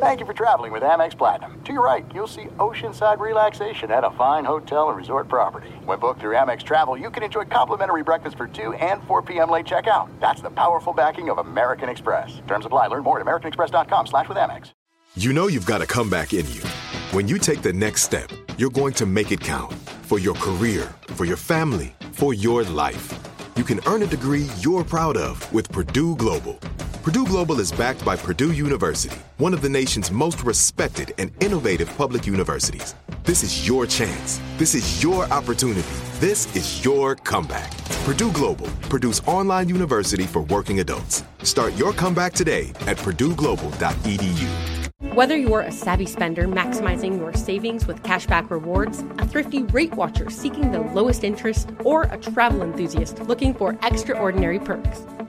Thank you for traveling with Amex Platinum. To your right, you'll see oceanside relaxation at a fine hotel and resort property. When booked through Amex Travel, you can enjoy complimentary breakfast for 2 and 4 p.m. late checkout. That's the powerful backing of American Express. Terms apply. Learn more at americanexpress.com slash with Amex. You know you've got a comeback in you. When you take the next step, you're going to make it count for your career, for your family, for your life. You can earn a degree you're proud of with Purdue Global. Purdue Global is backed by Purdue University, one of the nation's most respected and innovative public universities. This is your chance. This is your opportunity. This is your comeback. Purdue Global, Purdue's online university for working adults. Start your comeback today at purdueglobal.edu. Whether you're a savvy spender maximizing your savings with cashback rewards, a thrifty rate watcher seeking the lowest interest, or a travel enthusiast looking for extraordinary perks,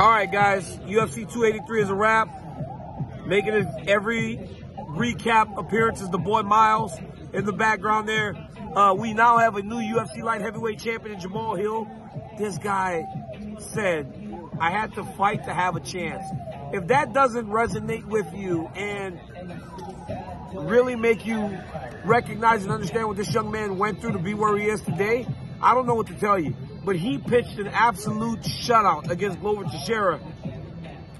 All right, guys. UFC 283 is a wrap. Making it every recap appearance is the boy Miles in the background there. Uh, we now have a new UFC light heavyweight champion, Jamahal Hill. This guy said, I had to fight to have a chance. If that doesn't resonate with you and really make you recognize and understand what this young man went through to be where he is today, I don't know what to tell you. But he pitched an absolute shutout against Glover Teixeira,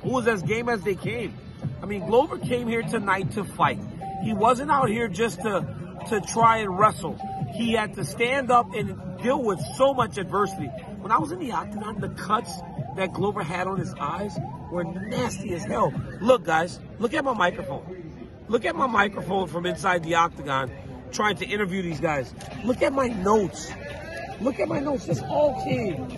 who was as game as they came. I mean, Glover came here tonight to fight. He wasn't out here just to, to try and wrestle. He had to stand up and deal with so much adversity. When I was in the octagon, the cuts that Glover had on his eyes were nasty as hell. Look, guys, look at my microphone. Look at my microphone from inside the octagon trying to interview these guys. Look at my notes. Look at my notes. This all came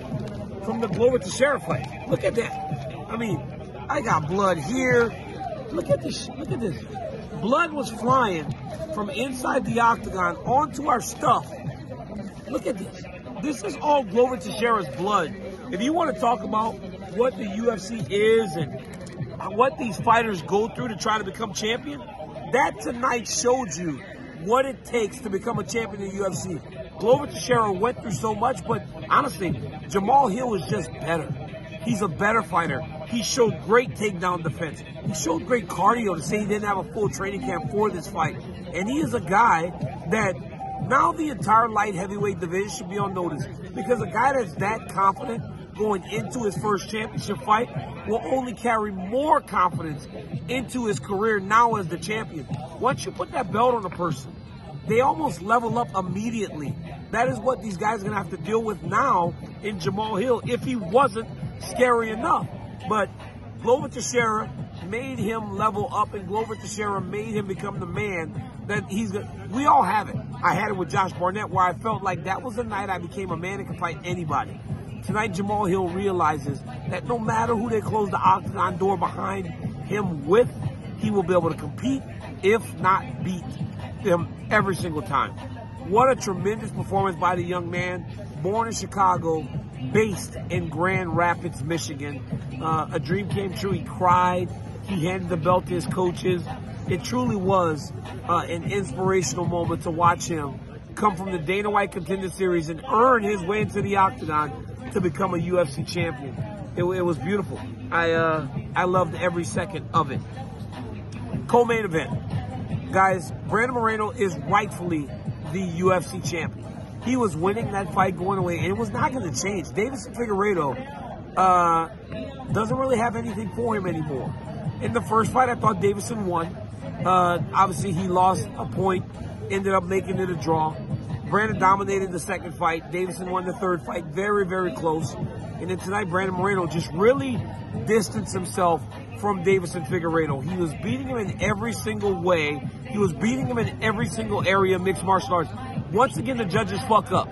from the Glover Teixeira fight. Look at that. I mean, I got blood here. Look at this. Look at this. Blood was flying from inside the octagon onto our stuff. Look at this. This is all Glover Teixeira's blood. If you want to talk about what the UFC is and what these fighters go through to try to become champion, that tonight showed you what it takes to become a champion in the UFC. Glover Teixeira went through so much, but honestly, Jamahal Hill is just better. He's a better fighter. He showed great takedown defense. He showed great cardio to say he didn't have a full training camp for this fight. And he is a guy that now the entire light heavyweight division should be on notice because a guy that's that confident going into his first championship fight will only carry more confidence into his career now as the champion. Once you put that belt on a person, they almost level up immediately. That is what these guys are going to have to deal with now in Jamahal Hill if he wasn't scary enough. But Glover Teixeira made him level up, and Glover Teixeira made him become the man that he's. We all have it. I had it with Josh Barnett, where I felt like that was the night I became a man that could fight anybody. Tonight, Jamahal Hill realizes that no matter who they close the octagon door behind him with, he will be able to compete, if not beat them every single time. What a tremendous performance by the young man, born in Chicago, based in Grand Rapids, Michigan. Uh, a dream came true. He cried. He handed the belt to his coaches. It truly was uh, an inspirational moment to watch him come from the Dana White Contender Series and earn his way into the octagon to become a UFC champion. It, it was beautiful. I uh, I loved every second of it. Co-main event, guys. Brandon Moreno is rightfully the UFC champion. He was winning that fight going away, and it was not going to change. Deiveson Figueiredo uh, doesn't really have anything for him anymore. In the first fight, I thought Deiveson won. Uh, obviously, he lost a point, ended up making it a draw. Brandon dominated the second fight. Deiveson won the third fight, very, very close. And then tonight, Brandon Moreno just really distanced himself from Deiveson Figueiredo. He was beating him in every single way. He was beating him in every single area of mixed martial arts. Once again, the judges fuck up.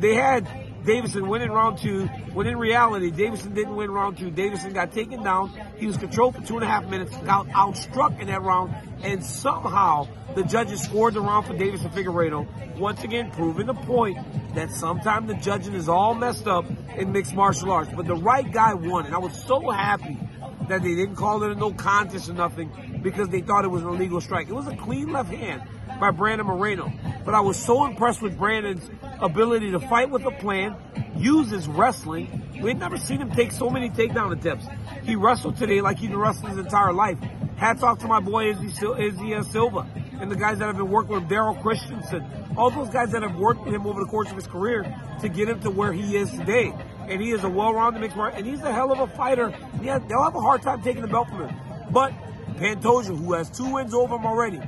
They had Deiveson win in round two, when in reality, Deiveson didn't win round two. Deiveson got taken down. He was controlled for two and a half minutes, got outstruck in that round, and somehow the judges scored the round for Deiveson Figueiredo. Once again, proving the point that sometimes the judging is all messed up in mixed martial arts. But the right guy won, and I was so happy that they didn't call it a no contest or nothing because they thought it was an illegal strike. It was a clean left hand by Brandon Moreno. But I was so impressed with Brandon's ability to fight with a plan, use his wrestling. We've never seen him take so many takedown attempts. He wrestled today like he's been wrestling his entire life. Hats off to my boy Izzy, Izzy uh, Silva and the guys that have been working with Daryl Christensen. All those guys that have worked with him over the course of his career to get him to where he is today. And he is a well-rounded mixed martial, and he's a hell of a fighter. Yeah, they'll have a hard time taking the belt from him. But Pantoja, who has two wins over him already,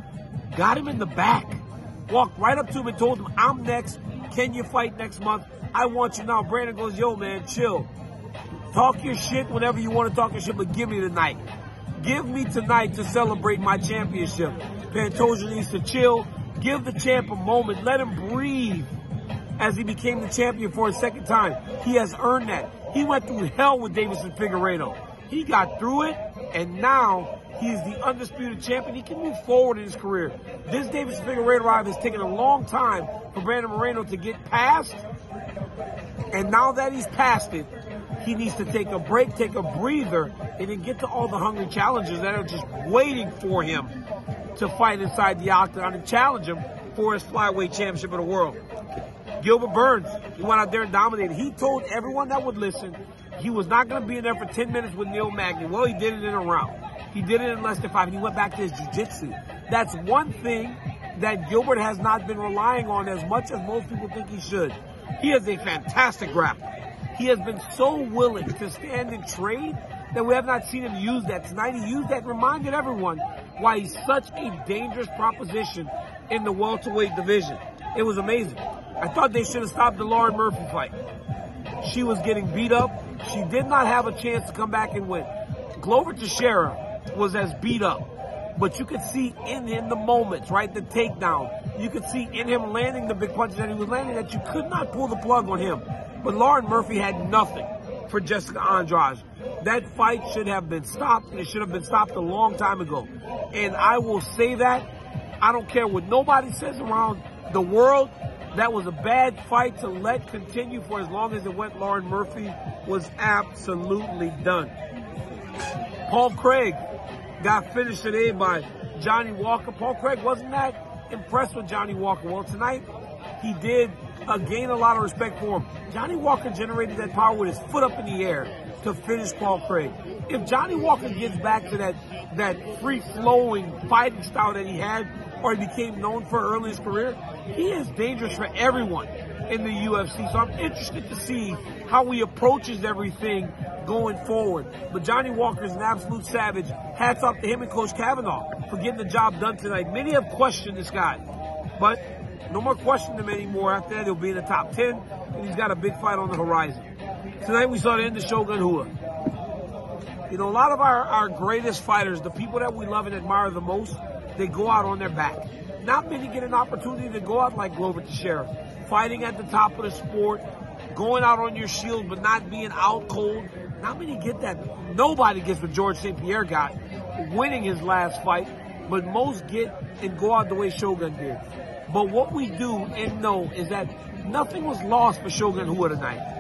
got him in the back, walked right up to him and told him, I'm next. Can you fight next month? I want you now. Brandon goes, yo, man, chill. Talk your shit whenever you want to talk your shit, but give me the night. Give me tonight to celebrate my championship. Pantoja needs to chill. Give the champ a moment. Let him breathe as he became the champion for a second time. He has earned that. He went through hell with Deiveson Figueiredo. He got through it, and now he is the undisputed champion. He can move forward in his career. This Deiveson Figueiredo ride has taken a long time for Brandon Moreno to get past, and now that he's past it, he needs to take a break, take a breather, and then get to all the hungry challengers that are just waiting for him to fight inside the octagon and challenge him for his flyweight championship of the world. Gilbert Burns, he went out there and dominated. He told everyone that would listen he was not going to be in there for 10 minutes with Neil Magny. Well, he did it in a round. He did it in less than five, and he went back to his jiu-jitsu. That's one thing that Gilbert has not been relying on as much as most people think he should. He is a fantastic grappler. He has been so willing to stand and trade that we have not seen him use that tonight. He used that, reminded everyone why he's such a dangerous proposition in the welterweight division. It was amazing. I thought they should have stopped the Lauren Murphy fight. She was getting beat up. She did not have a chance to come back and win. Glover Teixeira was as beat up, but you could see in him the moments, right? The takedown. You could see in him landing the big punches that he was landing that you could not pull the plug on him. But Lauren Murphy had nothing for Jessica Andrade. That fight should have been stopped, it should have been stopped a long time ago. And I will say that. I don't care what nobody says around the world. That was a bad fight to let continue for as long as it went. Lauren Murphy was absolutely done. Paul Craig got finished today by Johnny Walker. Paul Craig wasn't that impressed with Johnny Walker. Well, tonight he did uh, gain a lot of respect for him. Johnny Walker generated that power with his foot up in the air to finish Paul Craig. If Johnny Walker gets back to that that free flowing fighting style that he had, or he became known for early in his career, he is dangerous for everyone in the UFC. So I'm interested to see how he approaches everything going forward. But Johnny Walker is an absolute savage. Hats off to him and Coach Kavanagh for getting the job done tonight. Many have questioned this guy, but no more questioning him anymore. After that, he'll be in the top 10, and he's got a big fight on the horizon. Tonight, we saw the end of Shogun Rua. You know, a lot of our, our greatest fighters, the people that we love and admire the most, they go out on their back. Not many get an opportunity to go out like Glover Teixeira, fighting at the top of the sport, going out on your shield but not being out cold. Not many get that. Nobody gets what George St. Pierre got, winning his last fight, but most get and go out the way Shogun did. But what we do and know is that nothing was lost for Shogun Rua tonight.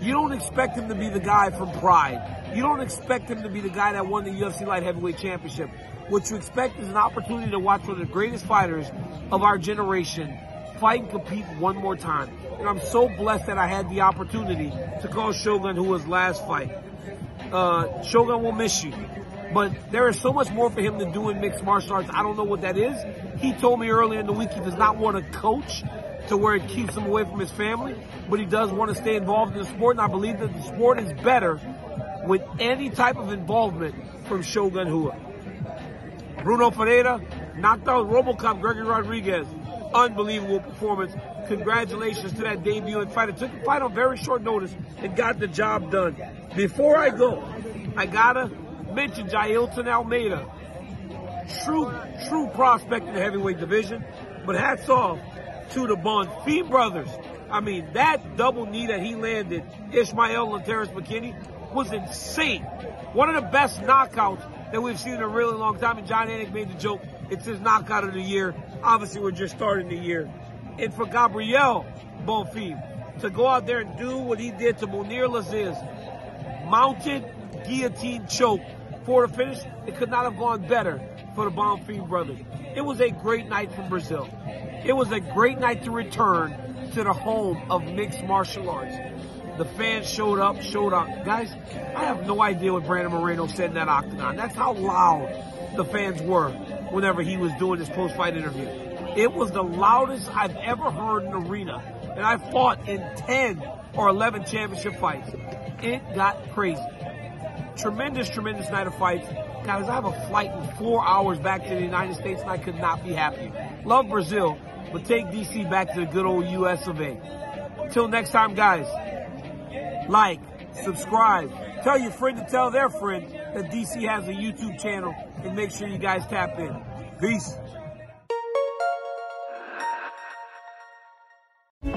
You don't expect him to be the guy from Pride. You don't expect him to be the guy that won the UFC Light Heavyweight Championship. What you expect is an opportunity to watch one of the greatest fighters of our generation fight and compete one more time. And I'm so blessed that I had the opportunity to call Shogun who was last fight. Uh, Shogun will miss you. But there is so much more for him to do in mixed martial arts. I don't know what that is. He told me earlier in the week he does not want to coach to where it keeps him away from his family, but he does want to stay involved in the sport. And I believe that the sport is better with any type of involvement from Shogun Rua. Bruno Ferreira knocked out Robocop Gregory Rodrigues. Unbelievable performance. Congratulations to that debut and fighter. Took the fight on very short notice and got the job done. Before I go, I gotta mention Jailton Almeida. True, true prospect in the heavyweight division. But hats off to the Bonfim brothers I mean, that double knee that he landed, Ismael and Terrance McKinney, was insane. One of the best knockouts that we've seen in a really long time. And Jon Anik made the joke, it's his knockout of the year. Obviously, we're just starting the year. And for Gabriel Bonfim to go out there and do what he did to Mounir Lazzez, mounted guillotine choke for the finish, it could not have gone better for the Bonfim brothers. It was a great night from Brazil. It was a great night to return to the home of mixed martial arts. The fans showed up, showed up. Guys, I have no idea what Brandon Moreno said in that octagon. That's how loud the fans were whenever he was doing his post-fight interview. It was the loudest I've ever heard in an arena. And I fought in 10 or 11 championship fights. It got crazy. Tremendous, tremendous night of fights. Guys, I have a flight in four hours back to the United States and I could not be happier. Love Brazil, but take DC back to the good old US of A. Until next time, guys, like, subscribe, tell your friend to tell their friend that DC has a YouTube channel, and make sure you guys tap in. Peace.